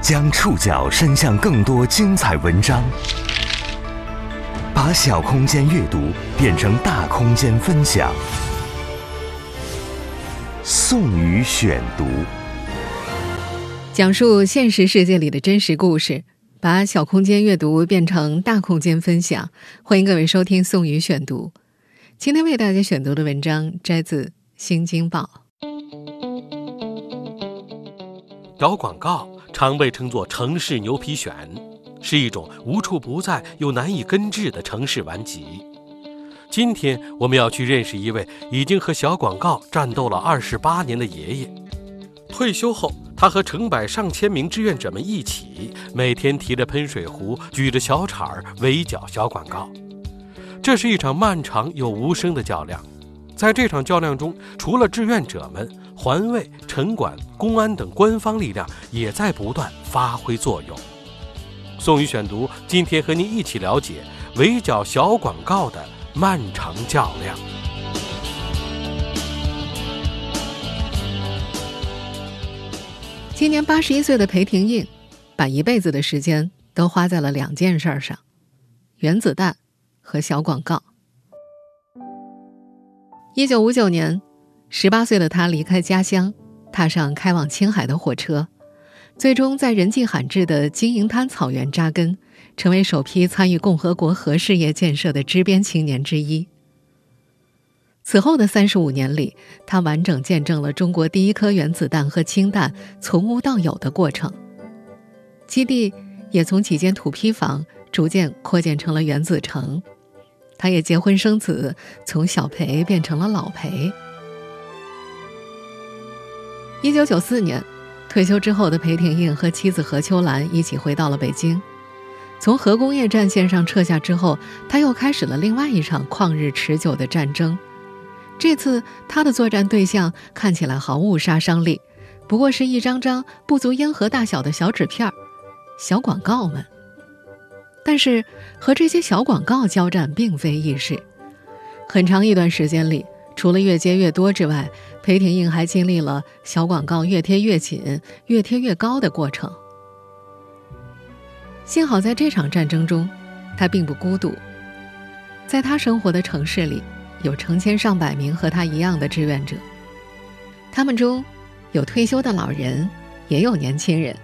将触角伸向更多精彩文章，把小空间阅读变成大空间分享。宋宇选读，讲述现实世界里的真实故事，把小空间阅读变成大空间分享。欢迎各位收听宋宇选读。今天为大家选读的文章摘自《新京报》。搞广告常被称作城市牛皮癣，是一种无处不在又难以根治的城市顽疾。今天我们要去认识一位已经和小广告战斗了二十八年的爷爷。退休后，他和成百上千名志愿者们一起，每天提着喷水壶，举着小铲儿，围剿小广告。这是一场漫长又无声的较量。在这场较量中，除了志愿者们，环卫、城管、公安等官方力量也在不断发挥作用。宋宇选读，今天和您一起了解围剿小广告的漫长较量。今年八十一岁的裴廷映，把一辈子的时间都花在了两件事上：原子弹和小广告。一九五九年，十八岁的他离开家乡，踏上开往青海的火车，最终在人迹罕至的金银滩草原扎根，成为首批参与共和国核事业建设的支边青年之一。此后的三十五年里，他完整见证了中国第一颗原子弹和氢弹从无到有的过程，基地也从几间土坯房逐渐扩建成了原子城。他也结婚生子，从小裴变成了老裴。一九九四年，退休之后的裴廷映和妻子何秋兰一起回到了北京。从核工业战线上撤下之后，他又开始了另外一场旷日持久的战争。这次他的作战对象看起来毫无杀伤力，不过是一张张不足烟盒大小的小纸片儿小广告们。但是和这些小广告交战并非易事，很长一段时间里，除了越接越多之外，裴廷映还经历了小广告越贴越紧、越贴越高的过程。幸好在这场战争中，他并不孤独，在他生活的城市里，有成千上百名和他一样的志愿者，他们中有退休的老人，也有年轻人。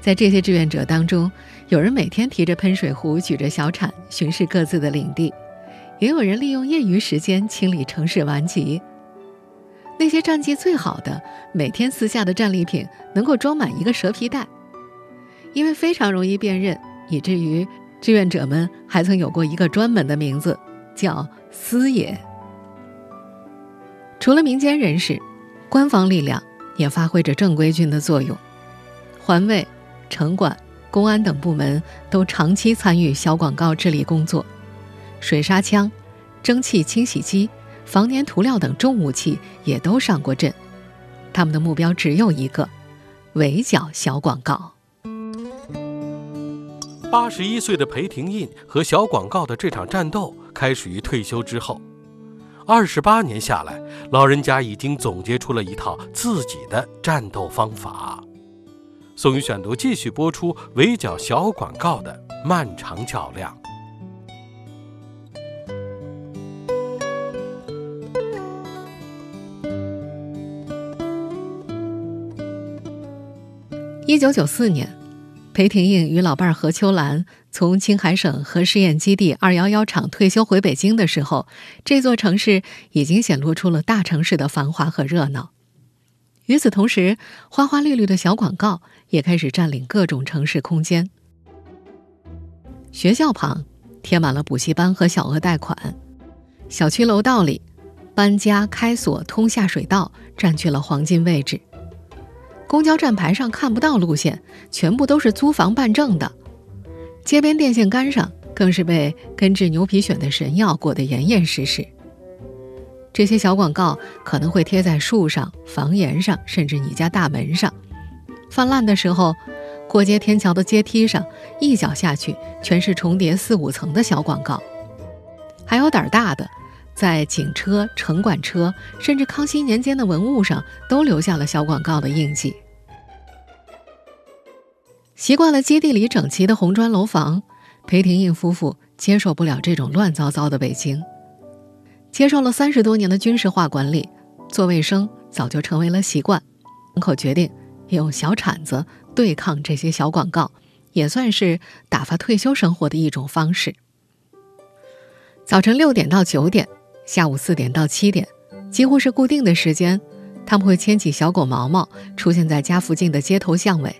在这些志愿者当中，有人每天提着喷水壶，举着小铲，巡视各自的领地；也有人利用业余时间清理城市顽疾。那些战绩最好的，每天撕下的战利品能够装满一个蛇皮袋，因为非常容易辨认，以至于志愿者们还曾有过一个专门的名字，叫“撕爷”。除了民间人士，官方力量也发挥着正规军的作用，环卫。城管、公安等部门都长期参与小广告治理工作，水沙枪、蒸汽清洗机、防粘涂料等重武器也都上过阵。他们的目标只有一个：围剿小广告。八十一岁的裴廷印和小广告的这场战斗开始于退休之后，二十八年下来，老人家已经总结出了一套自己的战斗方法。宋宇选读继续播出围剿小广告的漫长较量。一九九四年，裴廷映与老伴何秋兰从青海省核试验基地二幺幺厂退休回北京的时候，这座城市已经显露出了大城市的繁华和热闹。与此同时，花花绿绿的小广告也开始占领各种城市空间。学校旁贴满了补习班和小额贷款，小区楼道里，搬家、开锁、通下水道占据了黄金位置。公交站牌上看不到路线，全部都是租房办证的。街边电线杆上更是被根治牛皮癣的神药裹得严严实实。这些小广告可能会贴在树上、房檐上，甚至你家大门上。泛滥的时候，过街天桥的阶梯上，一脚下去全是重叠四五层的小广告。还有胆儿大的，在警车、城管车，甚至康熙年间的文物上，都留下了小广告的印记。习惯了基地里整齐的红砖楼房，裴廷映夫妇接受不了这种乱糟糟的北京。接受了三十多年的军事化管理，做卫生早就成为了习惯。门口决定用小铲子对抗这些小广告，也算是打发退休生活的一种方式。早晨六点到九点，下午四点到七点，几乎是固定的时间，他们会牵起小狗毛毛，出现在家附近的街头巷尾。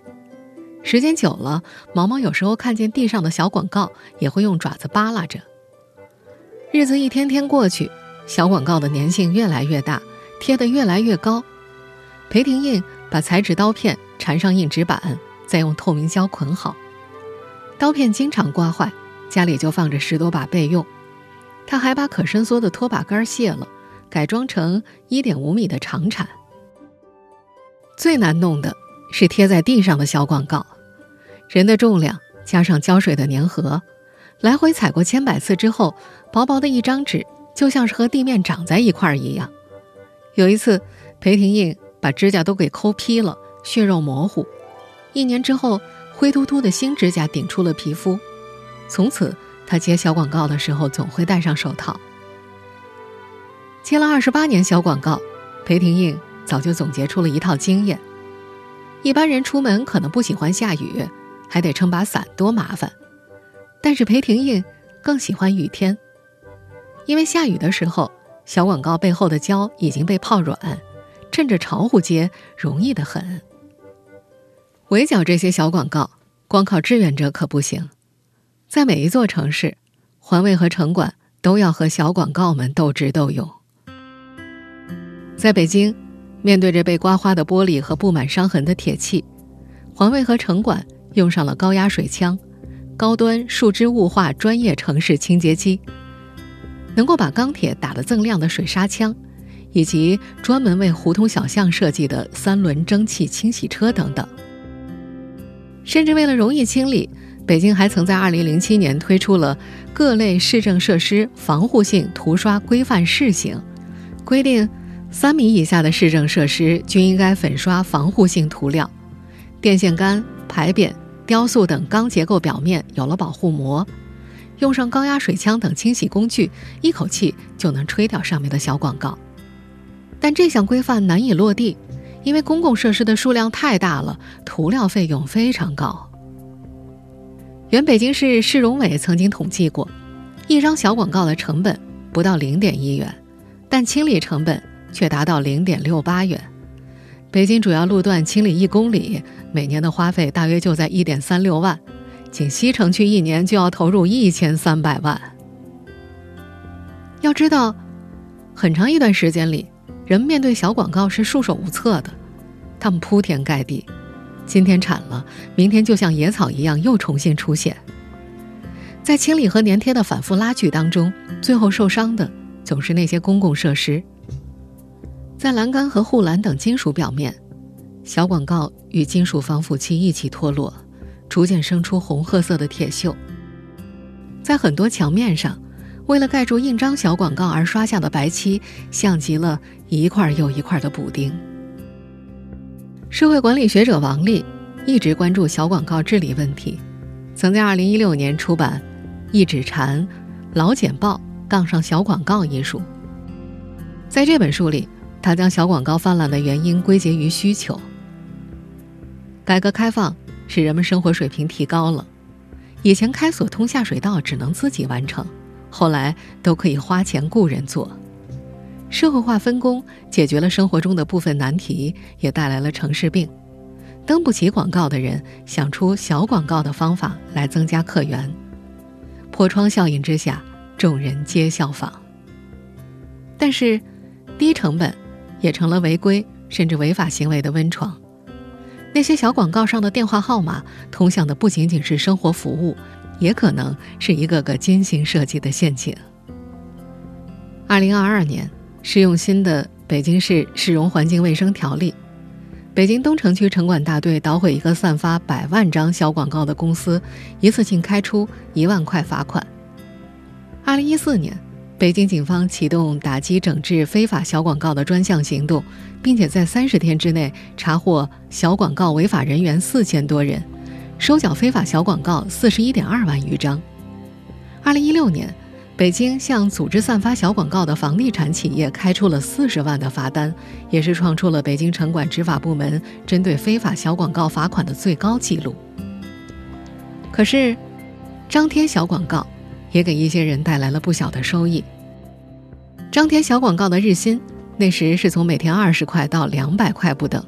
时间久了，毛毛有时候看见地上的小广告，也会用爪子扒拉着。日子一天天过去，小广告的粘性越来越大，贴得越来越高。裴廷印把裁纸刀片缠上硬纸板，再用透明胶捆好。刀片经常刮坏，家里就放着十多把备用。他还把可伸缩的拖把杆卸了，改装成一点五米的长铲。最难弄的。是贴在地上的小广告，人的重量加上胶水的粘合，来回踩过千百次之后，薄薄的一张纸就像是和地面长在一块儿一样。有一次，裴廷映把指甲都给抠劈了，血肉模糊。一年之后，灰秃秃的新指甲顶出了皮肤。从此，他接小广告的时候总会戴上手套。接了二十八年小广告，裴廷映早就总结出了一套经验。一般人出门可能不喜欢下雨，还得撑把伞，多麻烦。但是裴廷映更喜欢雨天，因为下雨的时候，小广告背后的胶已经被泡软，趁着潮乎接容易得很。围剿这些小广告，光靠志愿者可不行，在每一座城市，环卫和城管都要和小广告们斗智斗勇。在北京。面对着被刮花的玻璃和布满伤痕的铁器，环卫和城管用上了高压水枪、高端树脂雾化专业城市清洁机，能够把钢铁打得锃亮的水砂枪，以及专门为胡同小巷设计的三轮蒸汽清洗车等等。甚至为了容易清理，北京还曾在2007年推出了各类市政设施防护性涂刷规范试行，规定。三米以下的市政设施均应该粉刷防护性涂料，电线杆、牌匾、雕塑等钢结构表面有了保护膜，用上高压水枪等清洗工具，一口气就能吹掉上面的小广告。但这项规范难以落地，因为公共设施的数量太大了，涂料费用非常高。原北京市市容委曾经统计过，一张小广告的成本不到零点一元，但清理成本。却达到零点六八元。北京主要路段清理一公里，每年的花费大约就在一点三六万，仅西城区一年就要投入一千三百万。要知道，很长一段时间里，人面对小广告是束手无策的，他们铺天盖地，今天铲了，明天就像野草一样又重新出现。在清理和粘贴的反复拉锯当中，最后受伤的总是那些公共设施。在栏杆和护栏等金属表面，小广告与金属防腐漆一起脱落，逐渐生出红褐色的铁锈。在很多墙面上，为了盖住印章小广告而刷下的白漆，像极了一块又一块的补丁。社会管理学者王力一直关注小广告治理问题，曾在2016年出版《一指禅：老简报杠上小广告》一书。在这本书里。他将小广告泛滥的原因归结于需求。改革开放使人们生活水平提高了，以前开锁通下水道只能自己完成，后来都可以花钱雇人做。社会化分工解决了生活中的部分难题，也带来了城市病。登不起广告的人想出小广告的方法来增加客源，破窗效应之下，众人皆效仿。但是，低成本。也成了违规甚至违法行为的温床。那些小广告上的电话号码，通向的不仅仅是生活服务，也可能是一个个精心设计的陷阱。二零二二年适用新的《北京市市容环境卫生条例》，北京东城区城管大队捣毁一个散发百万张小广告的公司，一次性开出一万块罚款。二零一四年。北京警方启动打击整治非法小广告的专项行动，并且在三十天之内查获小广告违法人员四千多人，收缴非法小广告四十一点二万余张。二零一六年，北京向组织散发小广告的房地产企业开出了四十万的罚单，也是创出了北京城管执法部门针对非法小广告罚款的最高纪录。可是，张贴小广告也给一些人带来了不小的收益。张贴小广告的日薪那时是从每天二十块到两百块不等，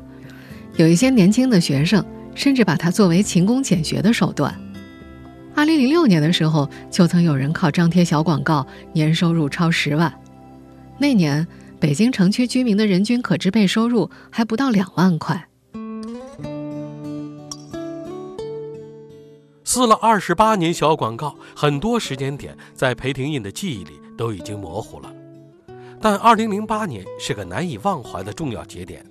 有一些年轻的学生甚至把它作为勤工俭学的手段。二零零六年的时候，就曾有人靠张贴小广告年收入超十万。那年，北京城区居民的人均可支配收入还不到两万块。撕了二十八年小广告，很多时间点在裴廷印的记忆里都已经模糊了。但二零零八年是个难以忘怀的重要节点。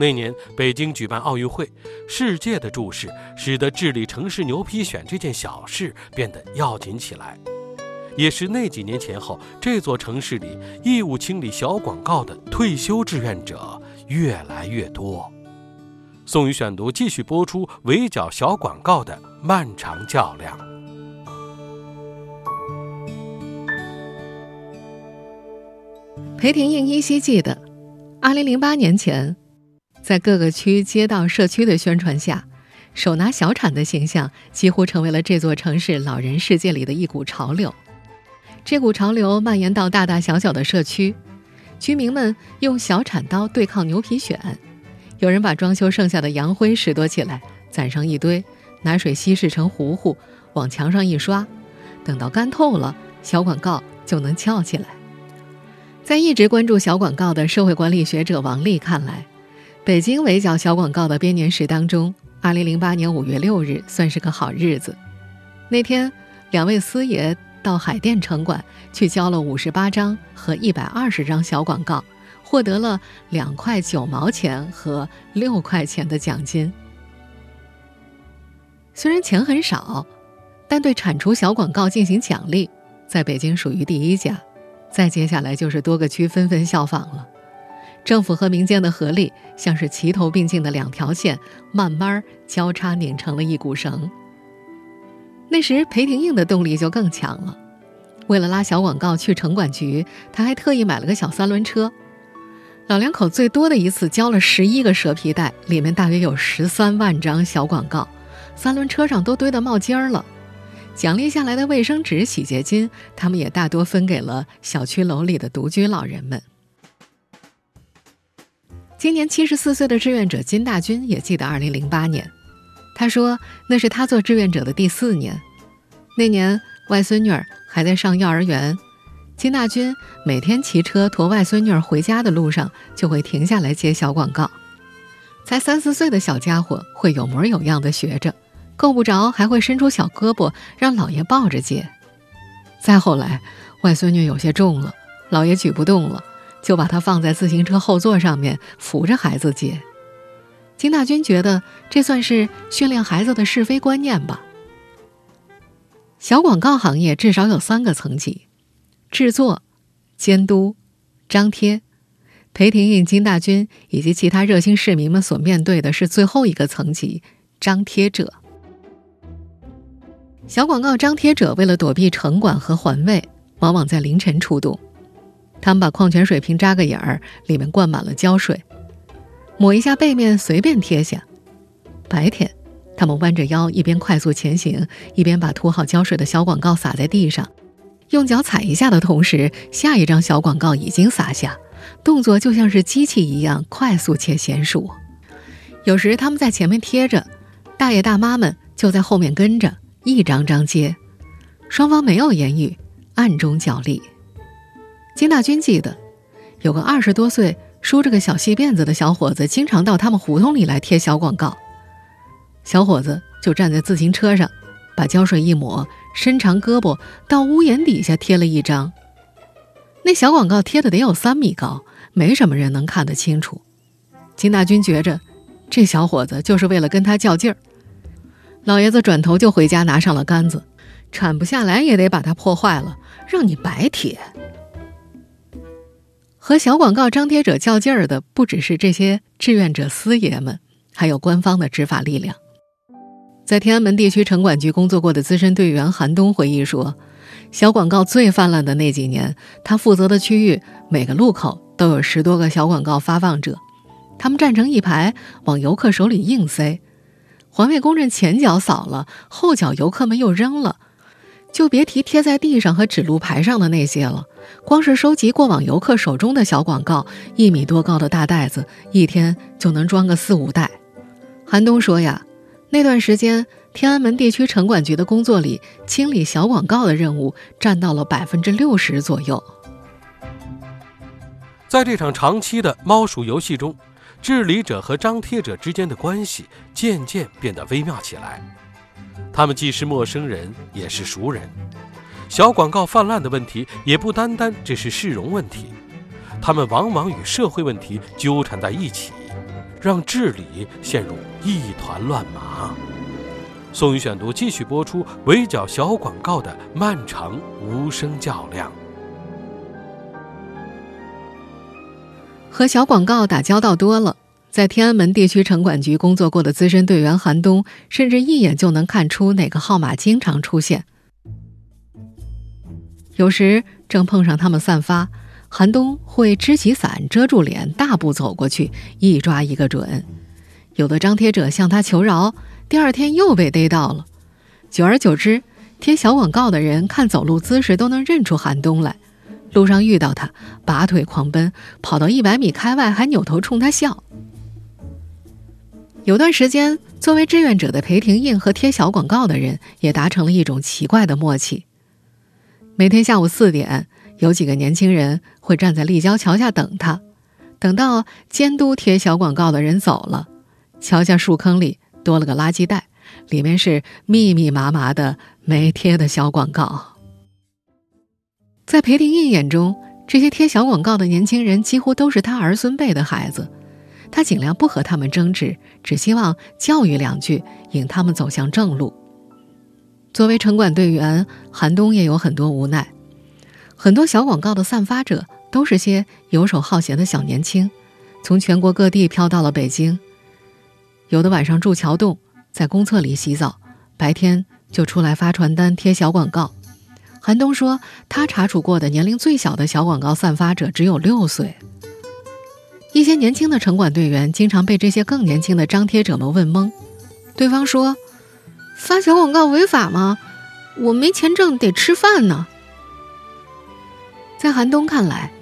那年北京举办奥运会，世界的注视使得治理城市牛皮癣这件小事变得要紧起来，也是那几年前后，这座城市里义务清理小广告的退休志愿者越来越多。宋宇选读继续播出围剿小广告的漫长较量。裴廷映依稀记得，二零零八年前。在各个区、街道、社区的宣传下，手拿小铲的形象几乎成为了这座城市老人世界里的一股潮流。这股潮流蔓延到大大小小的社区，居民们用小铲刀对抗牛皮癣。有人把装修剩下的洋灰拾掇起来，攒上一堆，拿水稀释成糊糊，往墙上一刷，等到干透了，小广告就能翘起来。在一直关注小广告的社会管理学者王丽看来，北京围剿小广告的编年史当中，二零零八年五月六日算是个好日子。那天，两位司爷到海淀城管去交了五十八张和一百二十张小广告，获得了两块九毛钱和六块钱的奖金。虽然钱很少，但对铲除小广告进行奖励，在北京属于第一家。再接下来就是多个区纷纷效仿了。政府和民间的合力，像是齐头并进的两条线，慢慢交叉拧成了一股绳。那时裴廷映的动力就更强了。为了拉小广告去城管局，他还特意买了个小三轮车。老两口最多的一次交了十一个蛇皮袋，里面大约有十三万张小广告，三轮车上都堆得冒尖儿了。奖励下来的卫生纸、洗洁精，他们也大多分给了小区楼里的独居老人们。今年七十四岁的志愿者金大军也记得二零零八年，他说那是他做志愿者的第四年。那年外孙女儿还在上幼儿园，金大军每天骑车驮外孙女儿回家的路上，就会停下来接小广告。才三四岁的小家伙会有模有样的学着，够不着还会伸出小胳膊让姥爷抱着接。再后来，外孙女有些重了，姥爷举不动了。就把它放在自行车后座上面，扶着孩子接。金大军觉得这算是训练孩子的是非观念吧。小广告行业至少有三个层级：制作、监督、张贴。裴廷映、金大军以及其他热心市民们所面对的是最后一个层级——张贴者。小广告张贴者为了躲避城管和环卫，往往在凌晨出动。他们把矿泉水瓶扎个眼儿，里面灌满了胶水，抹一下背面，随便贴下。白天，他们弯着腰，一边快速前行，一边把涂好胶水的小广告撒在地上，用脚踩一下的同时，下一张小广告已经撒下，动作就像是机器一样快速且娴熟。有时他们在前面贴着，大爷大妈们就在后面跟着，一张张接，双方没有言语，暗中角力。金大军记得，有个二十多岁、梳着个小细辫子的小伙子，经常到他们胡同里来贴小广告。小伙子就站在自行车上，把胶水一抹，伸长胳膊到屋檐底下贴了一张。那小广告贴的得有三米高，没什么人能看得清楚。金大军觉着，这小伙子就是为了跟他较劲儿。老爷子转头就回家，拿上了杆子，铲不下来也得把它破坏了，让你白贴。和小广告张贴者较劲儿的不只是这些志愿者司爷们，还有官方的执法力量。在天安门地区城管局工作过的资深队员韩东回忆说，小广告最泛滥的那几年，他负责的区域每个路口都有十多个小广告发放者，他们站成一排往游客手里硬塞，环卫工人前脚扫了，后脚游客们又扔了，就别提贴在地上和指路牌上的那些了。光是收集过往游客手中的小广告，一米多高的大袋子，一天就能装个四五袋。韩东说呀。那段时间，天安门地区城管局的工作里，清理小广告的任务占到了百分之六十左右。在这场长期的猫鼠游戏中，治理者和张贴者之间的关系渐渐变得微妙起来。他们既是陌生人，也是熟人。小广告泛滥的问题也不单单只是市容问题，他们往往与社会问题纠缠在一起。让治理陷入一团乱麻。宋宇选读继续播出围剿小广告的漫长无声较量。和小广告打交道多了，在天安门地区城管局工作过的资深队员韩东，甚至一眼就能看出哪个号码经常出现。有时正碰上他们散发。韩东会支起伞遮住脸，大步走过去，一抓一个准。有的张贴者向他求饶，第二天又被逮到了。久而久之，贴小广告的人看走路姿势都能认出韩东来。路上遇到他，拔腿狂奔，跑到一百米开外还扭头冲他笑。有段时间，作为志愿者的裴廷印和贴小广告的人也达成了一种奇怪的默契。每天下午四点。有几个年轻人会站在立交桥下等他，等到监督贴小广告的人走了，桥下树坑里多了个垃圾袋，里面是密密麻麻的没贴的小广告。在裴廷印眼中，这些贴小广告的年轻人几乎都是他儿孙辈的孩子，他尽量不和他们争执，只希望教育两句，引他们走向正路。作为城管队员，韩东也有很多无奈。很多小广告的散发者都是些游手好闲的小年轻，从全国各地飘到了北京。有的晚上住桥洞，在公厕里洗澡，白天就出来发传单、贴小广告。韩东说，他查处过的年龄最小的小广告散发者只有六岁。一些年轻的城管队员经常被这些更年轻的张贴者们问懵。对方说：“发小广告违法吗？我没钱挣，得吃饭呢。”在韩东看来，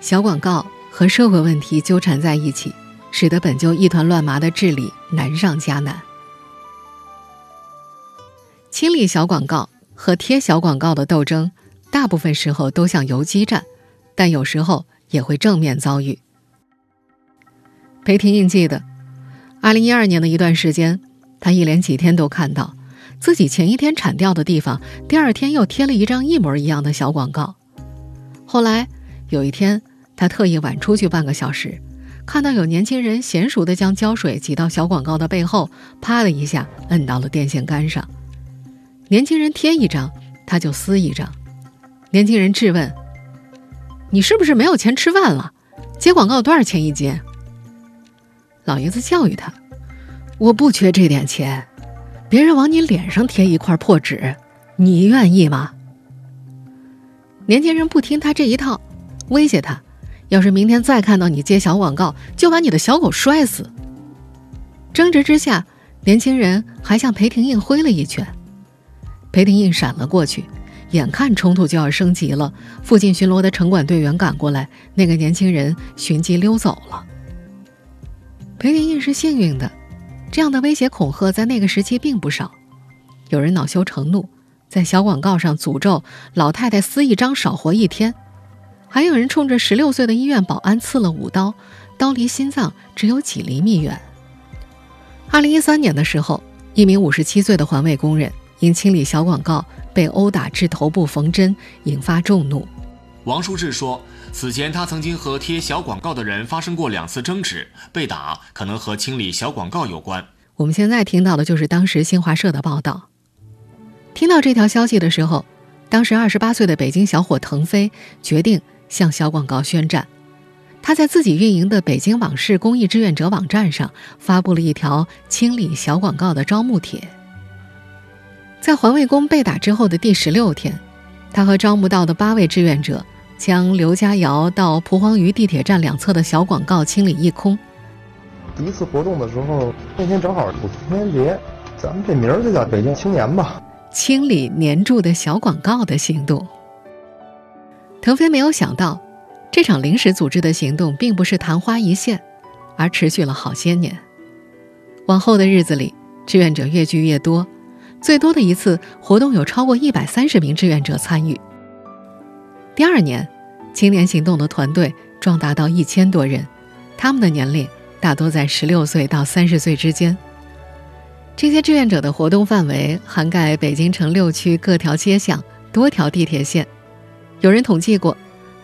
小广告和社会问题纠缠在一起，使得本就一团乱麻的治理难上加难。清理小广告和贴小广告的斗争，大部分时候都像游击战，但有时候也会正面遭遇。裴廷印记得，二零一二年的一段时间，他一连几天都看到自己前一天铲掉的地方，第二天又贴了一张一模一样的小广告。后来有一天，他特意晚出去半个小时，看到有年轻人娴熟地将胶水挤到小广告的背后，啪的一下摁到了电线杆上。年轻人贴一张，他就撕一张。年轻人质问：“你是不是没有钱吃饭了？接广告多少钱一接？”老爷子教育他：“我不缺这点钱，别人往你脸上贴一块破纸，你愿意吗？”年轻人不听他这一套，威胁他：“要是明天再看到你接小广告，就把你的小狗摔死。”争执之下，年轻人还向裴廷印挥了一拳，裴廷印闪了过去。眼看冲突就要升级了，附近巡逻的城管队员赶过来，那个年轻人寻机溜走了。裴廷印是幸运的，这样的威胁恐吓在那个时期并不少，有人恼羞成怒。在小广告上诅咒老太太撕一张少活一天，还有人冲着十六岁的医院保安刺了五刀，刀离心脏只有几厘米远。二零一三年的时候，一名五十七岁的环卫工人因清理小广告被殴打致头部缝针，引发众怒。王书志说，此前他曾经和贴小广告的人发生过两次争执，被打可能和清理小广告有关。我们现在听到的就是当时新华社的报道。听到这条消息的时候，当时二十八岁的北京小伙腾飞决定向小广告宣战。他在自己运营的北京往事公益志愿者网站上发布了一条清理小广告的招募帖。在环卫工被打之后的第十六天，他和招募到的八位志愿者将刘家窑到蒲黄榆地铁站两侧的小广告清理一空。第一次活动的时候，那天正好是青年节，咱们这名儿就叫北京青年吧。清理粘住的小广告的行动。腾飞没有想到，这场临时组织的行动并不是昙花一现，而持续了好些年。往后的日子里，志愿者越聚越多，最多的一次活动有超过一百三十名志愿者参与。第二年，青年行动的团队壮大到一千多人，他们的年龄大多在十六岁到三十岁之间。这些志愿者的活动范围涵盖北京城六区各条街巷、多条地铁线。有人统计过，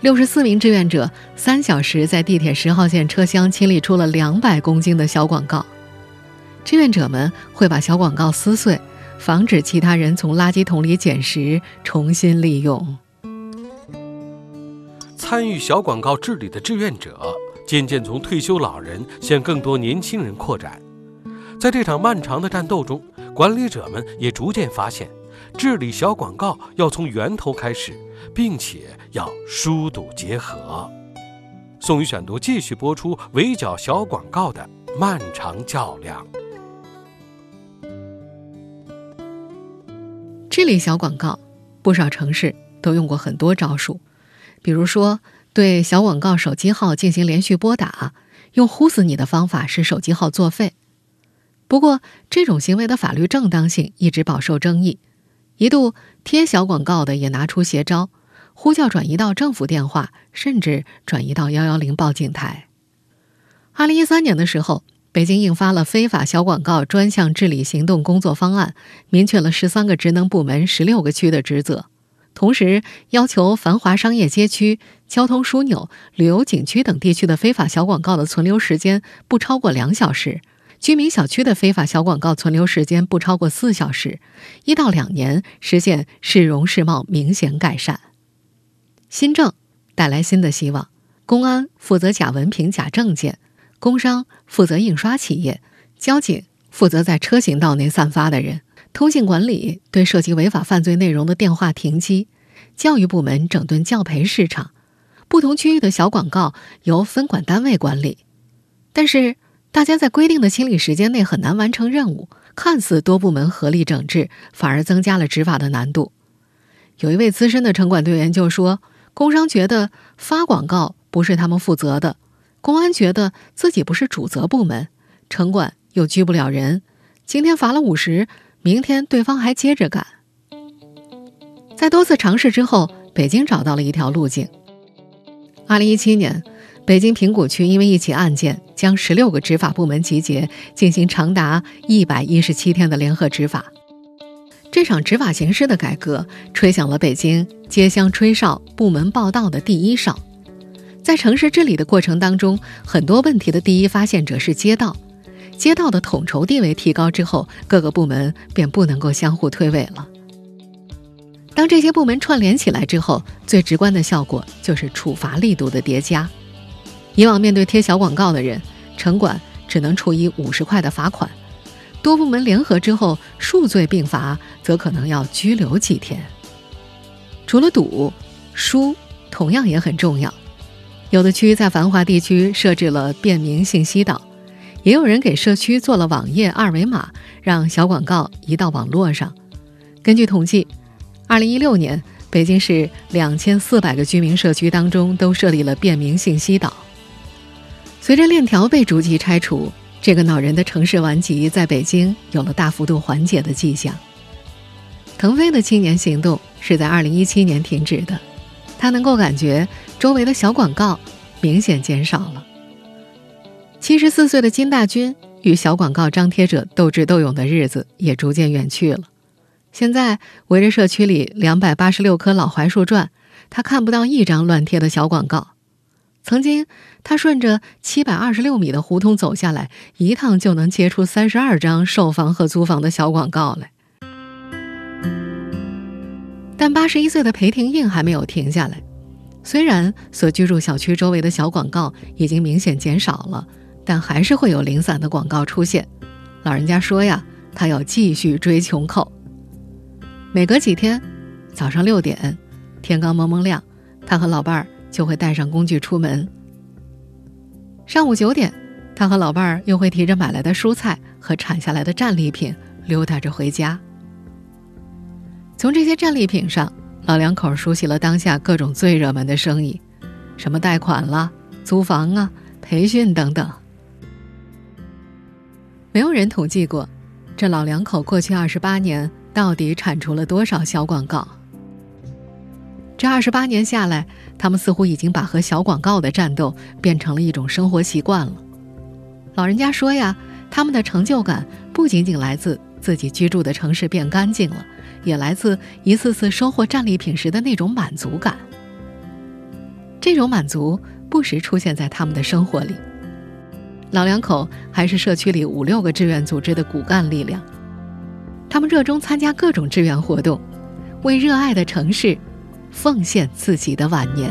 六十四名志愿者三小时在地铁十号线车厢清理出了两百公斤的小广告。志愿者们会把小广告撕碎，防止其他人从垃圾桶里捡拾，重新利用。参与小广告治理的志愿者渐渐从退休老人向更多年轻人扩展。在这场漫长的战斗中，管理者们也逐渐发现，治理小广告要从源头开始，并且要疏堵结合。宋宇选读继续播出围剿小广告的漫长较量。治理小广告，不少城市都用过很多招数，比如说对小广告手机号进行连续拨打，用“呼死你”的方法使手机号作废。不过，这种行为的法律正当性一直饱受争议。一度贴小广告的也拿出邪招，呼叫转移到政府电话，甚至转移到幺幺零报警台。二零一三年的时候，北京印发了《非法小广告专项治理行动工作方案》，明确了十三个职能部门、十六个区的职责，同时要求繁华商业街区、交通枢纽、旅游景区等地区的非法小广告的存留时间不超过两小时。居民小区的非法小广告存留时间不超过四小时，一到两年实现市容市貌明显改善。新政带来新的希望，公安负责假文凭、假证件，工商负责印刷企业，交警负责在车行道内散发的人，通信管理对涉及违法犯罪内容的电话停机，教育部门整顿教培市场，不同区域的小广告由分管单位管理，但是。大家在规定的清理时间内很难完成任务，看似多部门合力整治，反而增加了执法的难度。有一位资深的城管队员就说：“工商觉得发广告不是他们负责的，公安觉得自己不是主责部门，城管又拘不了人。今天罚了五十，明天对方还接着干。”在多次尝试之后，北京找到了一条路径。二零一七年。北京平谷区因为一起案件，将十六个执法部门集结，进行长达一百一十七天的联合执法。这场执法形式的改革，吹响了北京街乡吹哨、部门报道的第一哨。在城市治理的过程当中，很多问题的第一发现者是街道。街道的统筹地位提高之后，各个部门便不能够相互推诿了。当这些部门串联起来之后，最直观的效果就是处罚力度的叠加。以往面对贴小广告的人，城管只能处以五十块的罚款；多部门联合之后，数罪并罚，则可能要拘留几天。除了堵，疏同样也很重要。有的区在繁华地区设置了便民信息岛，也有人给社区做了网页二维码，让小广告移到网络上。根据统计，二零一六年北京市两千四百个居民社区当中都设立了便民信息岛。随着链条被逐级拆除，这个恼人的城市顽疾在北京有了大幅度缓解的迹象。腾飞的青年行动是在2017年停止的，他能够感觉周围的小广告明显减少了。74岁的金大军与小广告张贴者斗智斗勇的日子也逐渐远去了。现在围着社区里286棵老槐树转，他看不到一张乱贴的小广告。曾经，他顺着七百二十六米的胡同走下来，一趟就能接出三十二张售房和租房的小广告来。但八十一岁的裴廷印还没有停下来。虽然所居住小区周围的小广告已经明显减少了，但还是会有零散的广告出现。老人家说呀，他要继续追穷寇。每隔几天，早上六点，天刚蒙蒙亮，他和老伴儿就会带上工具出门。上午九点，他和老伴儿又会提着买来的蔬菜和产下来的战利品溜达着回家。从这些战利品上，老两口熟悉了当下各种最热门的生意，什么贷款啦、租房啊、培训等等。没有人统计过，这老两口过去二十八年到底铲除了多少小广告。这二十八年下来，他们似乎已经把和小广告的战斗变成了一种生活习惯了。老人家说呀，他们的成就感不仅仅来自自己居住的城市变干净了，也来自一次次收获战利品时的那种满足感。这种满足不时出现在他们的生活里。老两口还是社区里五六个志愿组织的骨干力量，他们热衷参加各种志愿活动，为热爱的城市奉献自己的晚年。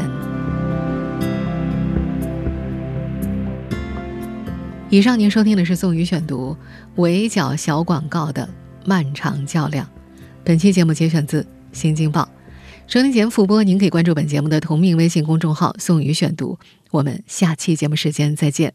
以上您收听的是宋宇选读《围剿小广告的漫长较量》，本期节目节选自《新京报》。收听节目复播，您可以关注本节目的同名微信公众号“宋宇选读”。我们下期节目时间再见。